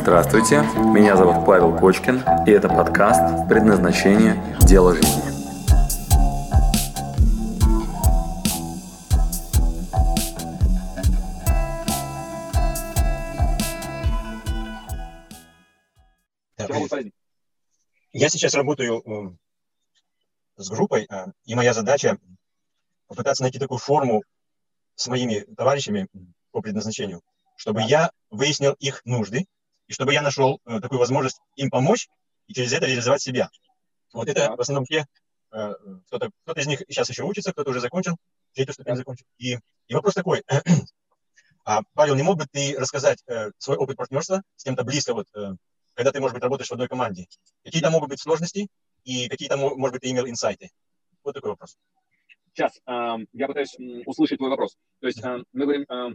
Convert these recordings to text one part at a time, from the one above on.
Здравствуйте, меня зовут Павел Кочкин, и это подкаст «Предназначение. Дело жизни». Я сейчас работаю э, с группой, э, и моя задача попытаться найти такую форму с моими товарищами по предназначению, чтобы я выяснил их нужды, и чтобы я нашел э, такую возможность им помочь и через это реализовать себя. Вот это в основном те, э, кто-то, кто-то из них сейчас еще учится, кто-то уже закончил, третью ступень закончил. И, и вопрос такой, а, Павел, не мог бы ты рассказать э, свой опыт партнерства с кем-то близко, вот, э, когда ты, может быть, работаешь в одной команде? Какие там могут быть сложности и какие там, может быть, ты имел инсайты? Вот такой вопрос. Сейчас, э, я пытаюсь услышать твой вопрос. То есть э, мы говорим, э,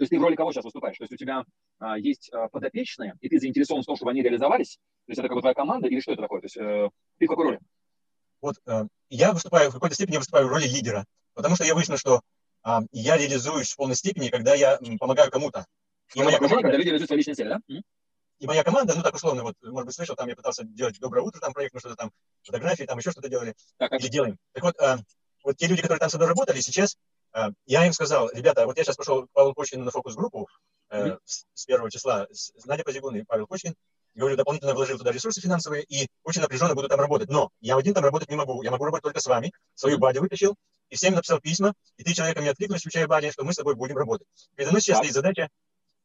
то есть ты в роли кого сейчас выступаешь? То есть у тебя а, есть а, подопечные, и ты заинтересован в том, чтобы они реализовались? То есть это как бы твоя команда или что это такое? То есть э, ты в какой роли? Вот э, я выступаю, в какой-то степени я выступаю в роли лидера, потому что я выяснил, что э, я реализуюсь в полной степени, когда я помогаю кому-то. И моя команда, когда люди реализуют свои личные цели, да? И моя команда, ну так условно, вот, может быть, слышал, там я пытался делать «Доброе утро», там проект, мы что-то там, фотографии, там еще что-то делали, так, или делаем. Так вот, э, вот те люди, которые там со мной работали, сейчас я им сказал, ребята, вот я сейчас пошел Павел Почкин на фокус-группу, э, с первого числа с Надя Позигун и Павел Кочкин. Говорю, дополнительно вложил туда ресурсы финансовые и очень напряженно буду там работать. Но я один там работать не могу. Я могу работать только с вами. Свою бади вытащил и всем написал письма. И ты человеком мне откликнулись, включая бади, что мы с тобой будем работать. Передо мной сейчас стоит задача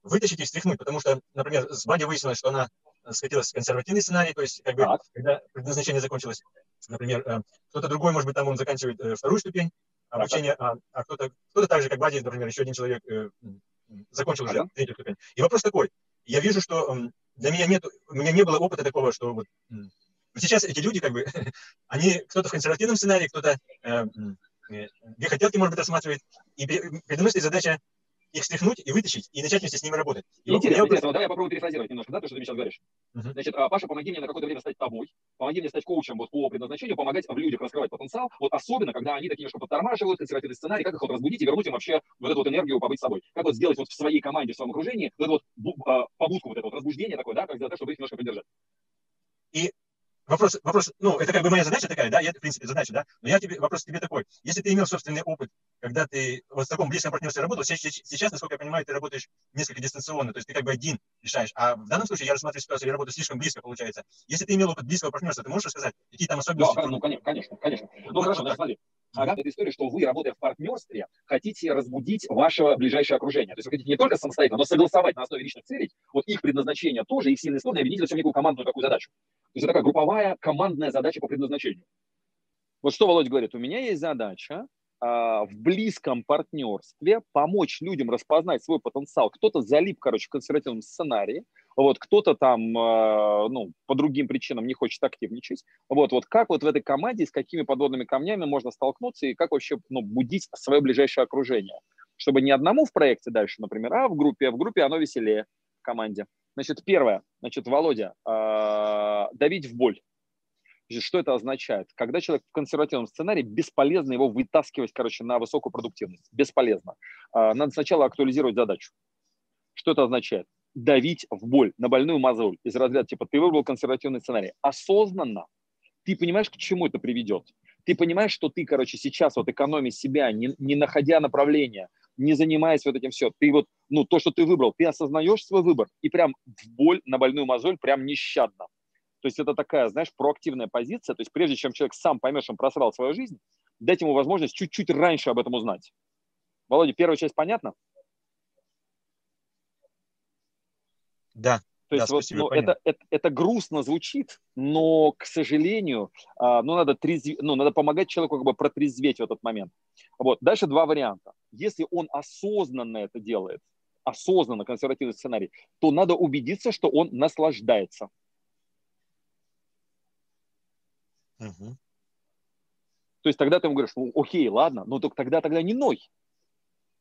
вытащить и встряхнуть, потому что, например, с бади выяснилось, что она скатилась в консервативный сценарий, то есть, как бы, так. когда предназначение закончилось, например, э, кто-то другой, может быть, там он заканчивает э, вторую ступень обучения, а, а кто-то, кто-то так же, как Бади, например, еще один человек э, закончил уже третью ступень. И вопрос такой. Я вижу, что для меня нет, у меня не было опыта такого, что вот сейчас эти люди, как бы, они кто-то в консервативном сценарии, кто-то э, э, хотелки, может быть, рассматривает. И передо мной стоит задача их стряхнуть и вытащить, и начать вместе с ними работать. И интересно, я... интересно. давай я попробую перефразировать немножко, да, то, что ты сейчас говоришь. Uh-huh. Значит, а, Паша, помоги мне на какое-то время стать тобой, помоги мне стать коучем вот по предназначению, помогать в людях раскрывать потенциал, вот особенно, когда они такие немножко подтормаживают, консервативный сценарий, как их вот разбудить и вернуть им вообще вот эту вот энергию побыть собой. Как вот сделать вот в своей команде, в своем окружении вот эту вот а, побудку, вот это вот разбуждение такое, да, как так, чтобы их немножко поддержать. И вопрос, вопрос, ну, это как бы моя задача такая, да, я, в принципе, задача, да, но я тебе, вопрос тебе такой, если ты имел собственный опыт, когда ты вот в таком близком партнерстве работал, сейчас, сейчас, насколько я понимаю, ты работаешь несколько дистанционно, то есть ты как бы один решаешь, а в данном случае я рассматриваю ситуацию, я работаю слишком близко, получается. Если ты имел опыт близкого партнерства, ты можешь рассказать, какие там особенности? Да, ну, конечно, конечно, конечно. Ну, хорошо, да, смотри, Ага, это история, что вы, работая в партнерстве, хотите разбудить ваше ближайшее окружение. То есть вы хотите не только самостоятельно, но согласовать на основе личных целей вот их предназначение тоже, их сильные стороны, объединить в некую командную такую задачу. То есть это такая групповая командная задача по предназначению. Вот что Володя говорит, у меня есть задача а, в близком партнерстве помочь людям распознать свой потенциал. Кто-то залип, короче, в консервативном сценарии, вот, кто-то там, а, ну, по другим причинам не хочет активничать. Вот, вот как вот в этой команде, с какими подводными камнями можно столкнуться и как вообще, ну, будить свое ближайшее окружение. Чтобы не одному в проекте дальше, например, а в группе. В группе оно веселее в команде. Значит, первое, значит, Володя, э, давить в боль. Что это означает? Когда человек в консервативном сценарии, бесполезно его вытаскивать, короче, на высокую продуктивность. Бесполезно. А, надо сначала актуализировать задачу. Что это означает? Давить в боль, на больную мозоль. Из разряда, типа, ты выбрал консервативный сценарий. Осознанно ты понимаешь, к чему это приведет. Ты понимаешь, что ты, короче, сейчас вот экономи себя, не, не находя направления, не занимаясь вот этим все. Ты вот, ну, то, что ты выбрал, ты осознаешь свой выбор и прям в боль, на больную мозоль, прям нещадно. То есть это такая, знаешь, проактивная позиция. То есть прежде чем человек сам поймет, что он просрал свою жизнь, дать ему возможность чуть-чуть раньше об этом узнать. Володя, первая часть понятна? Да. То есть да, вот, спасибо, ну, это, это, это грустно звучит, но, к сожалению, а, ну, надо, трезв... ну, надо помогать человеку как бы протрезветь в этот момент. Вот. Дальше два варианта. Если он осознанно это делает, осознанно консервативный сценарий, то надо убедиться, что он наслаждается. Угу. То есть тогда ты ему говоришь, ну окей, ладно, но только тогда тогда не ной.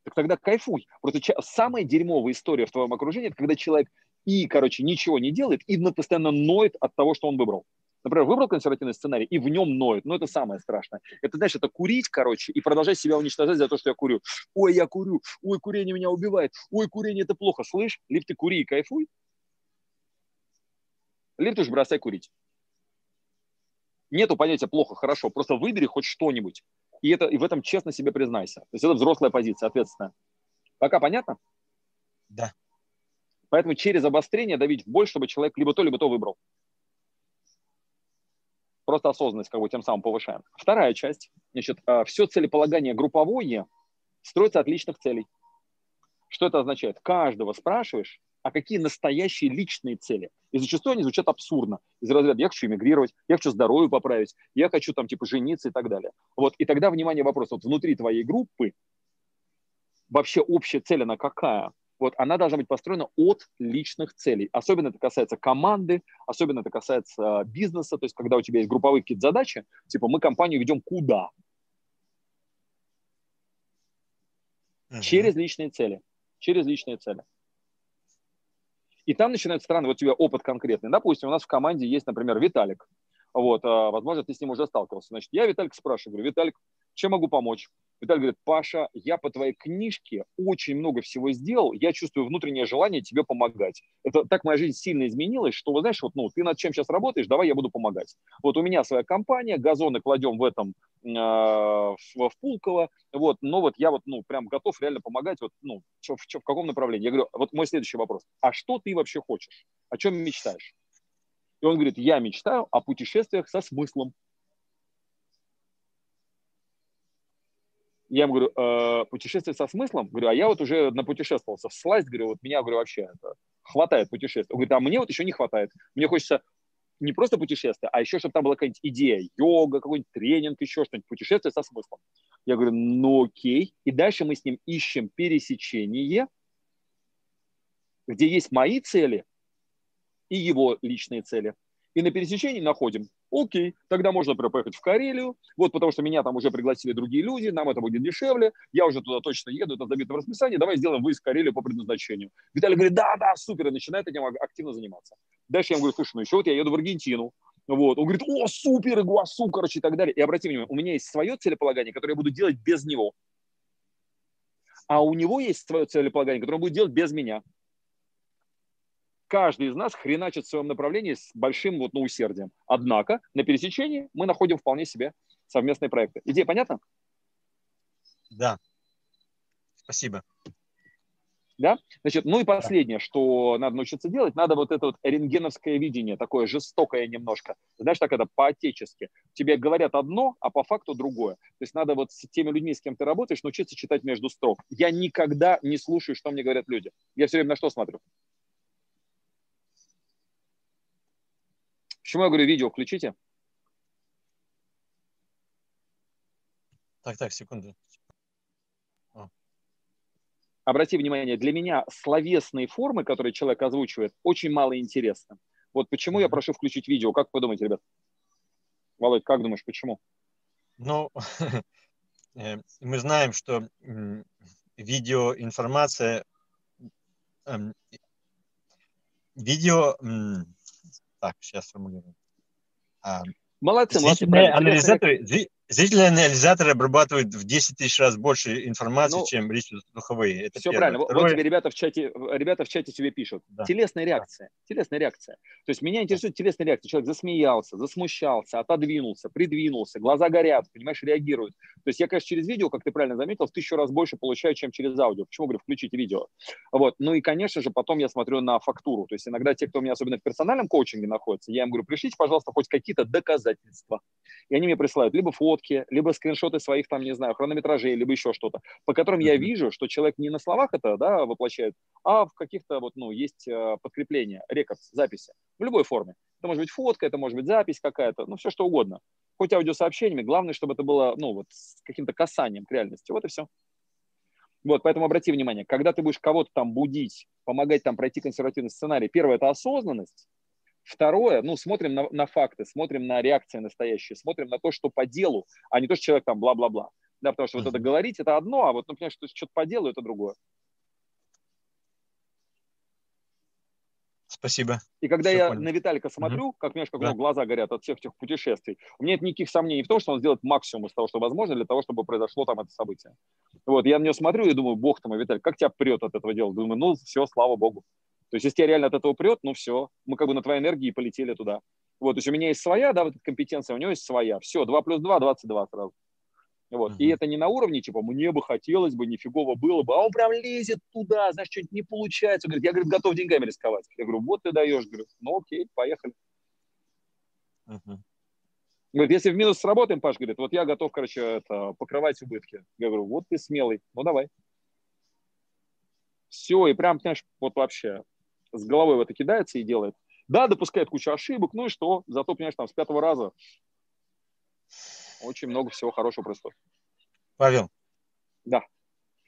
Так тогда кайфуй. Просто самая дерьмовая история в твоем окружении, это когда человек и, короче, ничего не делает, и постоянно ноет от того, что он выбрал. Например, выбрал консервативный сценарий и в нем ноет. Ну, это самое страшное. Это, знаешь, это курить, короче, и продолжать себя уничтожать за то, что я курю. Ой, я курю. Ой, курение меня убивает. Ой, курение это плохо. Слышь, либо ты кури и кайфуй, либо ты уж бросай курить. Нету понятия плохо, хорошо, просто выбери хоть что-нибудь. И, это, и в этом честно себе признайся. То есть это взрослая позиция, ответственная. Пока понятно? Да. Поэтому через обострение давить в боль, чтобы человек либо то, либо то выбрал. Просто осознанность как бы тем самым повышаем. Вторая часть. Значит, а, все целеполагание групповое строится от личных целей. Что это означает? Каждого спрашиваешь, а какие настоящие личные цели. И зачастую они звучат абсурдно. Из разряда «я хочу эмигрировать», «я хочу здоровье поправить», «я хочу там типа жениться» и так далее. Вот. И тогда, внимание, вопрос. Вот внутри твоей группы вообще общая цель, она какая? Вот она должна быть построена от личных целей. Особенно это касается команды, особенно это касается бизнеса. То есть, когда у тебя есть групповые какие-то задачи, типа мы компанию ведем куда? Uh-huh. Через личные цели. Через личные цели. И там начинается странно, вот у тебя опыт конкретный. Допустим, у нас в команде есть, например, Виталик. Вот, а, возможно, ты с ним уже сталкивался. Значит, я Виталик спрашиваю, говорю, Виталик, чем могу помочь? Виталий говорит, Паша, я по твоей книжке очень много всего сделал, я чувствую внутреннее желание тебе помогать. Это так моя жизнь сильно изменилась, что, вы знаешь, вот, ну, ты над чем сейчас работаешь, давай я буду помогать. Вот у меня своя компания, газоны кладем в этом, э, в, в Пулково, вот, но вот я вот, ну, прям готов реально помогать, вот, ну, в, в, в каком направлении. Я говорю, вот мой следующий вопрос, а что ты вообще хочешь? О чем мечтаешь? И он говорит, я мечтаю о путешествиях со смыслом. Я ему говорю, э, путешествие со смыслом? Говорю, а я вот уже напутешествовался в сласть, говорю, вот меня, говорю, вообще это, хватает путешествий. Он говорит, а мне вот еще не хватает. Мне хочется не просто путешествие, а еще, чтобы там была какая-нибудь идея, йога, какой-нибудь тренинг, еще что-нибудь, путешествие со смыслом. Я говорю, ну окей. И дальше мы с ним ищем пересечение, где есть мои цели и его личные цели. И на пересечении находим Окей, тогда можно, например, поехать в Карелию, вот потому что меня там уже пригласили другие люди, нам это будет дешевле, я уже туда точно еду, это забито в расписании, давай сделаем выезд в Карелию по предназначению. Виталий говорит, да, да, супер, и начинает этим активно заниматься. Дальше я ему говорю, слушай, ну еще вот я еду в Аргентину, вот. Он говорит, о, супер, Игуасу, короче, и так далее. И обрати внимание, у меня есть свое целеполагание, которое я буду делать без него. А у него есть свое целеполагание, которое он будет делать без меня каждый из нас хреначит в своем направлении с большим вот, ну, усердием. Однако на пересечении мы находим вполне себе совместные проекты. Идея понятна? Да. Спасибо. Да? Значит, ну и последнее, что надо научиться делать, надо вот это вот рентгеновское видение, такое жестокое немножко. Знаешь, так это по-отечески. Тебе говорят одно, а по факту другое. То есть надо вот с теми людьми, с кем ты работаешь, научиться читать между строк. Я никогда не слушаю, что мне говорят люди. Я все время на что смотрю? Почему я говорю, видео включите? Так, так, секунду. О. Обрати внимание, для меня словесные формы, которые человек озвучивает, очень мало интересны. Вот почему я прошу включить видео. Как вы думаете, ребят? Володь, как думаешь, почему? Ну, э, мы знаем, что видеоинформация, эм, видео так, сейчас формулирую. А, молодцы, молодцы. Анализаторы, Зрительные анализаторы обрабатывают в 10 тысяч раз больше информации, ну, чем речь слуховые. Это все первое. правильно. Второе... Вот тебе ребята в чате, ребята в чате тебе пишут. Да. Телесная реакция. Да. Телесная реакция. То есть меня интересует телесная реакция. Человек засмеялся, засмущался, отодвинулся, придвинулся, глаза горят, понимаешь, реагирует. То есть я, конечно, через видео, как ты правильно заметил, в тысячу раз больше получаю, чем через аудио. Почему говорю, включите видео? Вот. Ну и, конечно же, потом я смотрю на фактуру. То есть иногда те, кто у меня особенно в персональном коучинге находится, я им говорю, пришлите, пожалуйста, хоть какие-то доказательства. И они мне присылают либо фото, фотки, либо скриншоты своих, там, не знаю, хронометражей, либо еще что-то, по которым я вижу, что человек не на словах это, да, воплощает, а в каких-то вот, ну, есть э, подкрепления, рекорд, записи, в любой форме. Это может быть фотка, это может быть запись какая-то, ну, все что угодно. Хоть аудиосообщениями, главное, чтобы это было, ну, вот, с каким-то касанием к реальности. Вот и все. Вот, поэтому обрати внимание, когда ты будешь кого-то там будить, помогать там пройти консервативный сценарий, первое – это осознанность, Второе, ну, смотрим на, на факты, смотрим на реакции настоящие, смотрим на то, что по делу, а не то, что человек там бла-бла-бла. Да, потому что uh-huh. вот это говорить это одно, а вот, например, что что-то по делу это другое. Спасибо. И когда Все я понял. на Виталика смотрю, uh-huh. как, понимаешь, как да. у него глаза горят от всех этих путешествий, у меня нет никаких сомнений в том, что он сделает максимум из того, что возможно, для того, чтобы произошло там это событие. Вот, я на него смотрю и думаю, бог ты мой, Виталий, как тебя прет от этого дела? Думаю, ну, все, слава богу. То есть, если тебя реально от этого прет, ну все, мы как бы на твоей энергии полетели туда. Вот, то есть у меня есть своя, да, вот эта компетенция, у него есть своя. Все, 2 плюс 2, 22 сразу. Вот. Uh-huh. И это не на уровне, типа, мне бы хотелось бы, нифигово было бы, а он прям лезет туда, знаешь, что-нибудь не получается. Он говорит, я, говорит, готов деньгами рисковать. Я говорю, вот ты даешь. Говорю, ну окей, поехали. Uh-huh. Говорит, если в минус сработаем, Паш, говорит, вот я готов, короче, это, покрывать убытки. Я говорю, вот ты смелый, ну давай. Все, и прям, знаешь, вот вообще с головой в это кидается и делает. Да, допускает кучу ошибок, ну и что? Зато, понимаешь, там с пятого раза очень много всего хорошего происходит. Павел. Да.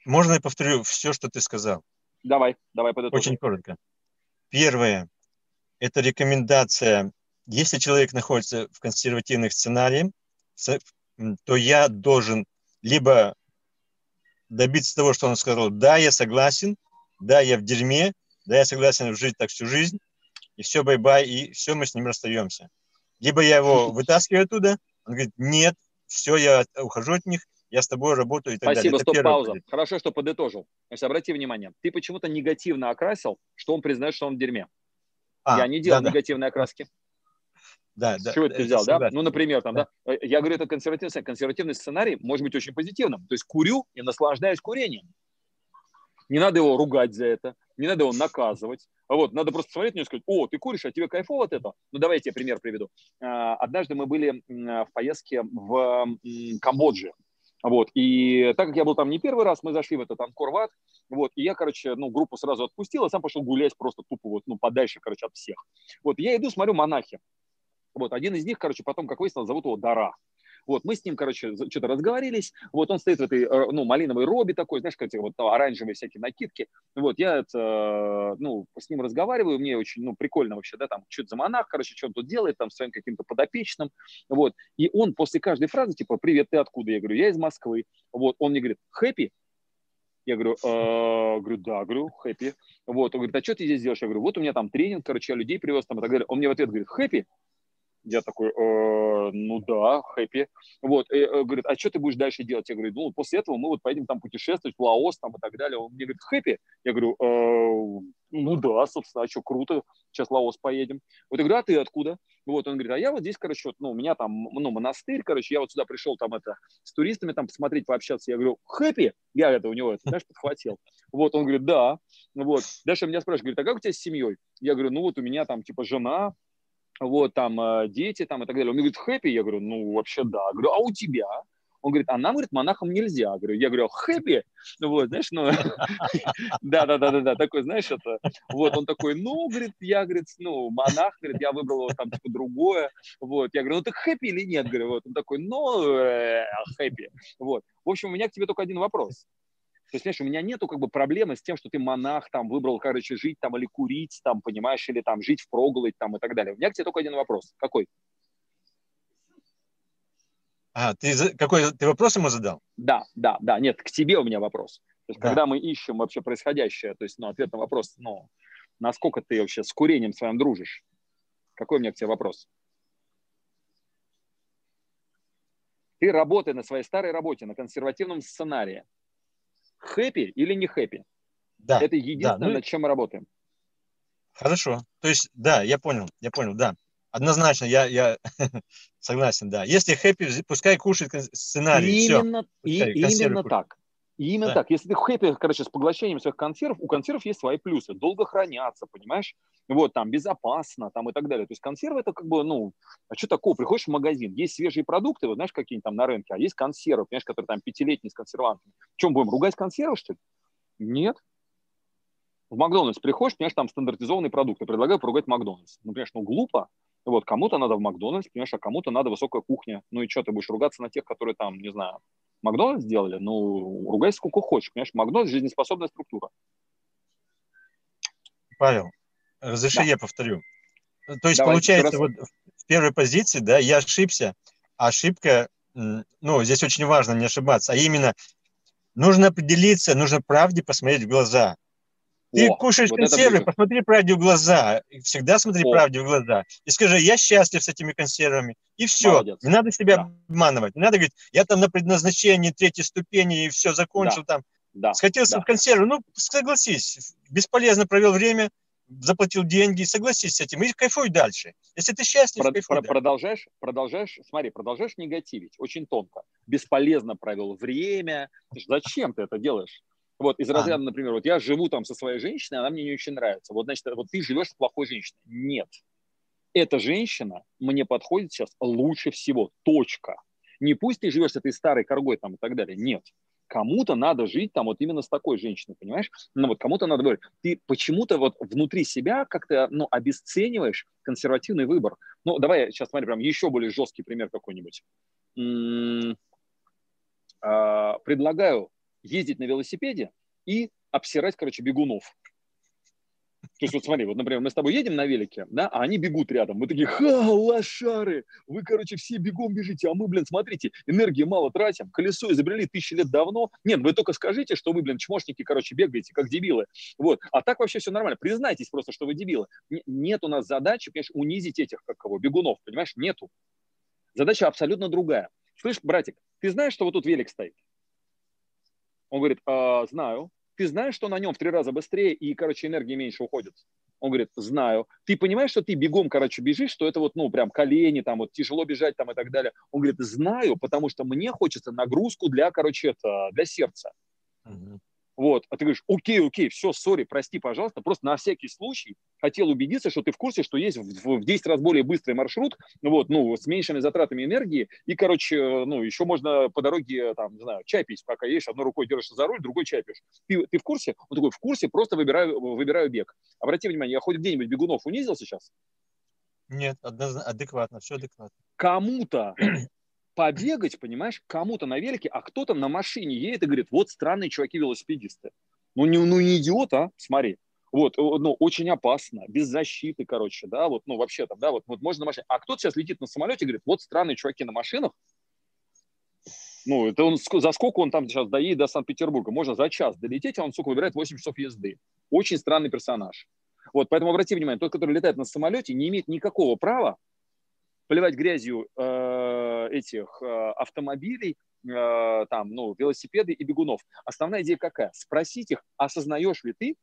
Можно я повторю все, что ты сказал? Давай, давай подытожим. Очень коротко. Первое – это рекомендация. Если человек находится в консервативных сценариях, то я должен либо добиться того, что он сказал, да, я согласен, да, я в дерьме, да, я согласен жить так всю жизнь, и все, bye-bye, и все, мы с ним расстаемся. Либо я его вытаскиваю оттуда, он говорит, нет, все, я ухожу от них, я с тобой работаю и так Спасибо, далее. стоп, пауза. Позиция. Хорошо, что подытожил. То есть обрати внимание, ты почему-то негативно окрасил, что он признает, что он в дерьме. А, я не делал да, негативной да. окраски. Да, да. С чего ты взял, да? Ну, например, там, да. да. Я говорю, это консервативный, консервативный сценарий может быть очень позитивным. То есть курю и наслаждаюсь курением. Не надо его ругать за это, не надо его наказывать. А вот, надо просто смотреть на него и сказать, о, ты куришь, а тебе кайфово от этого? Ну, давайте я пример приведу. А, однажды мы были в поездке в Камбодже. Вот, и так как я был там не первый раз, мы зашли в этот Анкор-Ват, вот, и я, короче, ну, группу сразу отпустил, а сам пошел гулять просто тупо вот, ну, подальше, короче, от всех. Вот, я иду, смотрю, монахи. Вот, один из них, короче, потом, как выяснилось, зовут его Дара. Вот, мы с ним, короче, что-то разговорились. Вот он стоит в этой, э, ну, малиновой робе такой, знаешь, как вот оранжевые всякие накидки. Вот, я это, ну, с ним разговариваю, мне очень, ну, прикольно вообще, да, там, что-то за монах, короче, что он тут делает, там, своим каким-то подопечным. Вот, и он после каждой фразы, типа, привет, ты откуда? Я говорю, я из Москвы. Вот, он мне говорит, хэппи? Я говорю, э, говорю, да, говорю, хэппи. Вот, он говорит, а что ты здесь делаешь? Я говорю, вот у меня там тренинг, короче, я людей привез там и так далее. Он мне в ответ говорит, хэппи? Я такой, э, ну да, хэппи. Вот, и, э, говорит, а что ты будешь дальше делать? Я говорю, ну, после этого мы вот поедем там путешествовать в Лаос там и так далее. Он мне говорит, хэппи? Я говорю, э, ну да, собственно, а что, круто, сейчас в Лаос поедем. Вот я говорю, а ты откуда? Вот, он говорит, а я вот здесь, короче, вот, ну, у меня там, ну, монастырь, короче, я вот сюда пришел там это, с туристами там посмотреть, пообщаться. Я говорю, хэппи? Я это у него, это, знаешь, подхватил. Вот, он говорит, да. Вот. Дальше меня спрашивает, говорит, а как у тебя с семьей? Я говорю, ну, вот у меня там, типа, жена, вот, там, э, дети, там, и так далее. Он мне говорит, хэппи? Я говорю, ну, вообще да. Я говорю, а у тебя? Он говорит, а нам, говорит, монахам нельзя. Я говорю, я говорю, хэппи? Ну, вот, знаешь, ну, да-да-да-да-да, такой, знаешь, это, вот, он такой, ну, говорит, я, говорит, ну, монах, говорит, я выбрал вот там, типа, другое, вот, я говорю, ну, ты хэппи или нет, говорю, вот, он такой, ну, э, хэппи, вот. В общем, у меня к тебе только один вопрос. То есть, понимаешь, у меня нету как бы проблемы с тем, что ты монах, там, выбрал, короче, жить там или курить, там, понимаешь, или там жить в проголодь, там, и так далее. У меня к тебе только один вопрос. Какой? А, ты какой ты вопрос ему задал? Да, да, да. Нет, к тебе у меня вопрос. То есть, да. когда мы ищем вообще происходящее, то есть, ну, ответ на вопрос, ну, насколько ты вообще с курением своим дружишь? Какой у меня к тебе вопрос? Ты работая на своей старой работе, на консервативном сценарии, хэппи или не хэппи. Да. Это единственное, да. Ну, над чем мы работаем. Хорошо. То есть, да, я понял, я понял, да. Однозначно, я, я согласен, да. Если хэппи, пускай кушает сценарий. Именно, все. и, именно так. И именно да. так. Если ты хэппи, короче, с поглощением своих консервов, у консервов есть свои плюсы. Долго хранятся, понимаешь? Вот, там, безопасно, там, и так далее. То есть консервы это как бы, ну, а что такого? Приходишь в магазин, есть свежие продукты, вот знаешь, какие-нибудь там на рынке, а есть консервы, понимаешь, которые там пятилетние с консервантами. В чем будем, ругать консервы, что ли? Нет. В Макдональдс приходишь, понимаешь, там стандартизованные продукты. Предлагаю поругать Макдональдс. Ну, понимаешь, ну, глупо. Вот, кому-то надо в Макдональдс, понимаешь, а кому-то надо высокая кухня. Ну и что, ты будешь ругаться на тех, которые там, не знаю, Макдональдс сделали, ну, ругайся сколько хочешь, понимаешь, Макдональдс – жизнеспособная структура. Павел, разреши да. я повторю. То есть, Давай, получается, вот в первой позиции, да, я ошибся, а ошибка, ну, здесь очень важно не ошибаться, а именно нужно определиться, нужно правде посмотреть в глаза. Ты О, кушаешь вот консервы, посмотри правде в глаза. Всегда смотри О. правде в глаза. И скажи, я счастлив с этими консервами. И все. Молодец. Не надо себя да. обманывать. Не надо говорить, я там на предназначении третьей ступени и все закончил да. там. Да. Схотелся да. в консервы. Ну, согласись, бесполезно провел время. заплатил деньги, согласись с этим и кайфуй дальше. Если ты счастлив, про, кайфуй про, продолжаешь, продолжаешь, смотри, продолжаешь негативить, очень тонко, бесполезно провел время. Зачем ты это делаешь? Вот из а. разряда, например, вот я живу там со своей женщиной, она мне не очень нравится. Вот значит, вот ты живешь с плохой женщиной. Нет. Эта женщина мне подходит сейчас лучше всего. Точка. Не пусть ты живешь с этой старой коргой там и так далее. Нет кому-то надо жить там вот именно с такой женщиной, понимаешь? Ну вот кому-то надо говорить, ты почему-то вот внутри себя как-то, ну, обесцениваешь консервативный выбор. Ну, давай я сейчас смотри, прям еще более жесткий пример какой-нибудь. А, предлагаю ездить на велосипеде и обсирать, короче, бегунов. То есть вот смотри, вот, например, мы с тобой едем на велике, да, а они бегут рядом. Мы такие, ха, лошары, вы, короче, все бегом бежите, а мы, блин, смотрите, энергии мало тратим, колесо изобрели тысячи лет давно. Нет, вы только скажите, что вы, блин, чмошники, короче, бегаете, как дебилы. Вот. А так вообще все нормально. Признайтесь просто, что вы дебилы. Нет у нас задачи, конечно, унизить этих, как кого, бегунов, понимаешь? Нету. Задача абсолютно другая. Слышь, братик, ты знаешь, что вот тут велик стоит? Он говорит, а, знаю ты знаешь, что на нем в три раза быстрее и, короче, энергии меньше уходит? Он говорит, знаю. Ты понимаешь, что ты бегом, короче, бежишь, что это вот, ну, прям колени, там, вот тяжело бежать, там, и так далее. Он говорит, знаю, потому что мне хочется нагрузку для, короче, это, для сердца. Угу. Вот, а ты говоришь, окей, окей, все, сори, прости, пожалуйста, просто на всякий случай хотел убедиться, что ты в курсе, что есть в, в 10 раз более быстрый маршрут, вот, ну, с меньшими затратами энергии, и, короче, ну, еще можно по дороге, там, не знаю, чай пить, пока едешь, одной рукой держишься за руль, другой чай пьешь. Ты, ты в курсе? Он такой, в курсе, просто выбираю, выбираю бег. Обрати внимание, я хоть где-нибудь бегунов унизил сейчас? Нет, адекватно, все адекватно. Кому-то побегать, понимаешь, кому-то на велике, а кто-то на машине едет и говорит, вот странные чуваки-велосипедисты. Ну не, ну не идиот, а, смотри. Вот, ну, очень опасно, без защиты, короче, да, вот, ну, вообще там, да, вот, вот можно на машине. А кто-то сейчас летит на самолете и говорит, вот странные чуваки на машинах, ну, это он, за сколько он там сейчас доедет до Санкт-Петербурга? Можно за час долететь, а он, сука, выбирает 8 часов езды. Очень странный персонаж. Вот, поэтому обрати внимание, тот, который летает на самолете, не имеет никакого права поливать грязью э, этих э, автомобилей, э, там, ну, велосипеды и бегунов. Основная идея какая? Спросить их, осознаешь ли ты,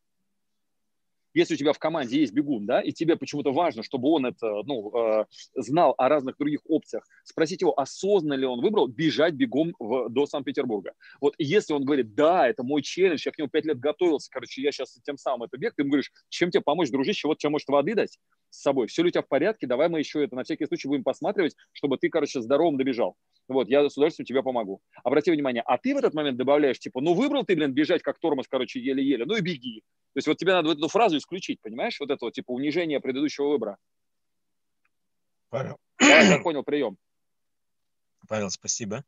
если у тебя в команде есть бегун, да, и тебе почему-то важно, чтобы он это, ну, э, знал о разных других опциях, спросить его, осознанно ли он выбрал бежать бегом в, до Санкт-Петербурга. Вот если он говорит, да, это мой челлендж, я к нему пять лет готовился, короче, я сейчас тем самым это бег, ты ему говоришь, чем тебе помочь, дружище, вот тебе может воды дать с собой, все ли у тебя в порядке, давай мы еще это на всякий случай будем посматривать, чтобы ты, короче, здоровым добежал. Вот, я с удовольствием тебе помогу. Обрати внимание, а ты в этот момент добавляешь, типа, ну, выбрал ты, блин, бежать как тормоз, короче, еле-еле, ну и беги. То есть вот тебе надо вот эту фразу исключить, понимаешь? Вот это вот, типа, унижение предыдущего выбора. Павел. Давай, я понял прием. Павел, спасибо.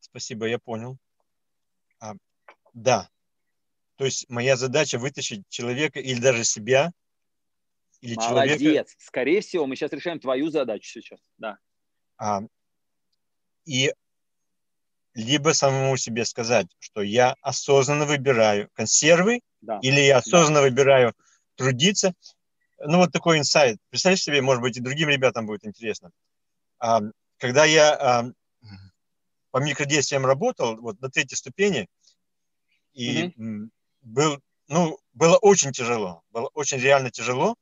Спасибо, я понял. А, да. То есть моя задача вытащить человека или даже себя, или Молодец. человека... Скорее всего, мы сейчас решаем твою задачу сейчас. Да. А, и либо самому себе сказать, что я осознанно выбираю консервы, да. или я осознанно да. выбираю трудиться. Ну, вот такой инсайт. Представляешь себе, может быть, и другим ребятам будет интересно. А, когда я а, по микродействиям работал, вот на третьей ступени, и угу. был, ну, было очень тяжело, было очень реально тяжело,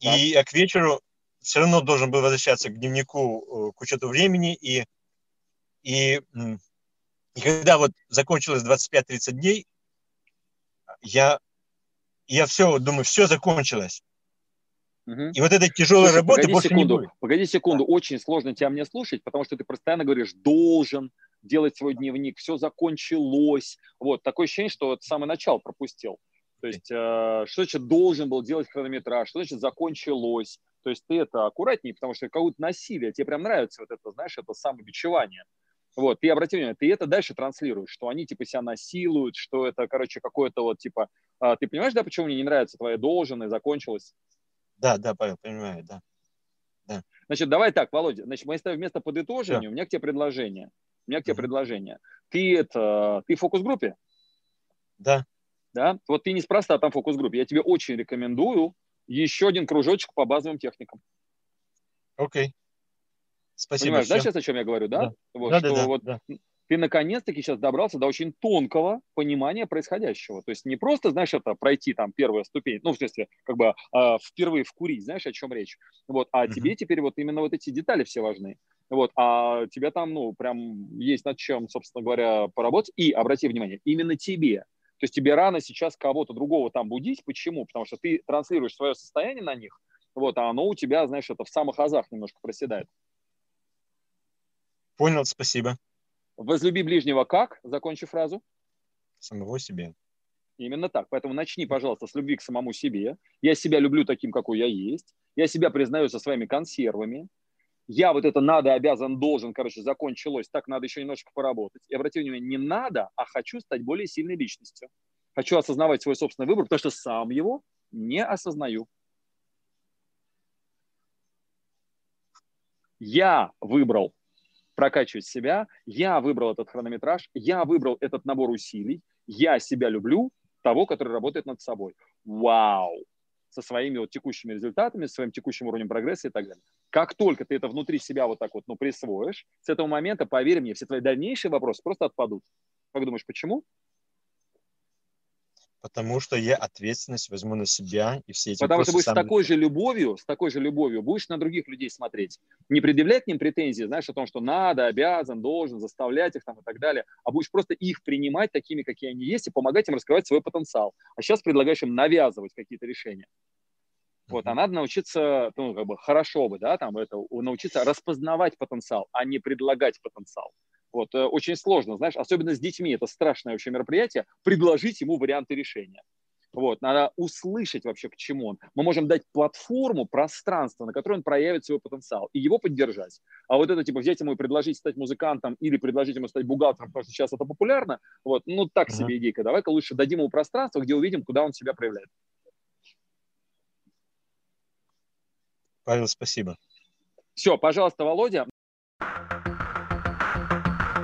да. и я к вечеру все равно должен был возвращаться к дневнику, э, к учету времени, и, и и когда вот закончилось 25-30 дней, я, я все, думаю, все закончилось. Угу. И вот этой тяжелой Слушай, работы погоди больше секунду, не будет. Погоди секунду, да. очень сложно тебя мне слушать, потому что ты постоянно говоришь, должен делать свой дневник, все закончилось. Вот, такое ощущение, что вот самое начало пропустил. То есть, э, что значит должен был делать хронометраж, что значит закончилось. То есть ты это аккуратнее, потому что какое-то насилие, тебе прям нравится вот это, знаешь, это самобичевание. Вот, ты обрати внимание, ты это дальше транслируешь, что они типа себя насилуют, что это, короче, какое-то вот типа... А, ты понимаешь, да, почему мне не нравится твоя должен закончилось? Да, да, Павел, понимаю, да. да. Значит, давай так, Володя, значит, мы с тобой вместо подытожения, да. у меня к тебе предложение. У меня к тебе mm-hmm. предложение. Ты это, ты в фокус-группе? Да. Да? Вот ты неспроста там в фокус-группе. Я тебе очень рекомендую еще один кружочек по базовым техникам. Окей. Okay. Спасибо. Понимаешь, да, сейчас о чем я говорю, да? Да, вот, да, что да, вот, да. ты наконец-таки сейчас добрался до очень тонкого понимания происходящего. То есть не просто, знаешь, это пройти там первую ступень, ну, в смысле, как бы э, впервые вкурить, знаешь, о чем речь. Вот, а mm-hmm. тебе теперь вот именно вот эти детали все важны. Вот, а тебе там, ну, прям есть над чем, собственно говоря, поработать. И, обрати внимание, именно тебе. То есть тебе рано сейчас кого-то другого там будить. Почему? Потому что ты транслируешь свое состояние на них, вот, а оно у тебя, знаешь, это в самых азах немножко проседает. Понял, спасибо. Возлюби ближнего как? Закончи фразу. Самого себе. Именно так. Поэтому начни, пожалуйста, с любви к самому себе. Я себя люблю таким, какой я есть. Я себя признаю со своими консервами. Я вот это надо, обязан, должен, короче, закончилось. Так надо еще немножко поработать. И обрати внимание, не надо, а хочу стать более сильной личностью. Хочу осознавать свой собственный выбор, потому что сам его не осознаю. Я выбрал прокачивать себя. Я выбрал этот хронометраж, я выбрал этот набор усилий, я себя люблю, того, который работает над собой. Вау! Со своими вот текущими результатами, своим текущим уровнем прогресса и так далее. Как только ты это внутри себя вот так вот ну, присвоишь, с этого момента, поверь мне, все твои дальнейшие вопросы просто отпадут. Как думаешь, почему? Потому что я ответственность возьму на себя и все эти Потому что будешь сам... с такой же любовью, с такой же любовью будешь на других людей смотреть. Не предъявлять к ним претензии, знаешь, о том, что надо, обязан, должен, заставлять их там и так далее, а будешь просто их принимать такими, какие они есть, и помогать им раскрывать свой потенциал. А сейчас предлагаешь им навязывать какие-то решения. Вот, а надо научиться, ну, как бы, хорошо бы, да, там, это, научиться распознавать потенциал, а не предлагать потенциал. Вот, э, очень сложно, знаешь, особенно с детьми, это страшное вообще мероприятие, предложить ему варианты решения. Вот, надо услышать вообще, к чему он. Мы можем дать платформу, пространство, на которое он проявит свой потенциал, и его поддержать. А вот это, типа, взять ему и предложить стать музыкантом или предложить ему стать бухгалтером, потому что сейчас это популярно, вот, ну, так себе uh-huh. идейка. Давай-ка лучше дадим ему пространство, где увидим, куда он себя проявляет. Павел, спасибо. Все, пожалуйста, Володя.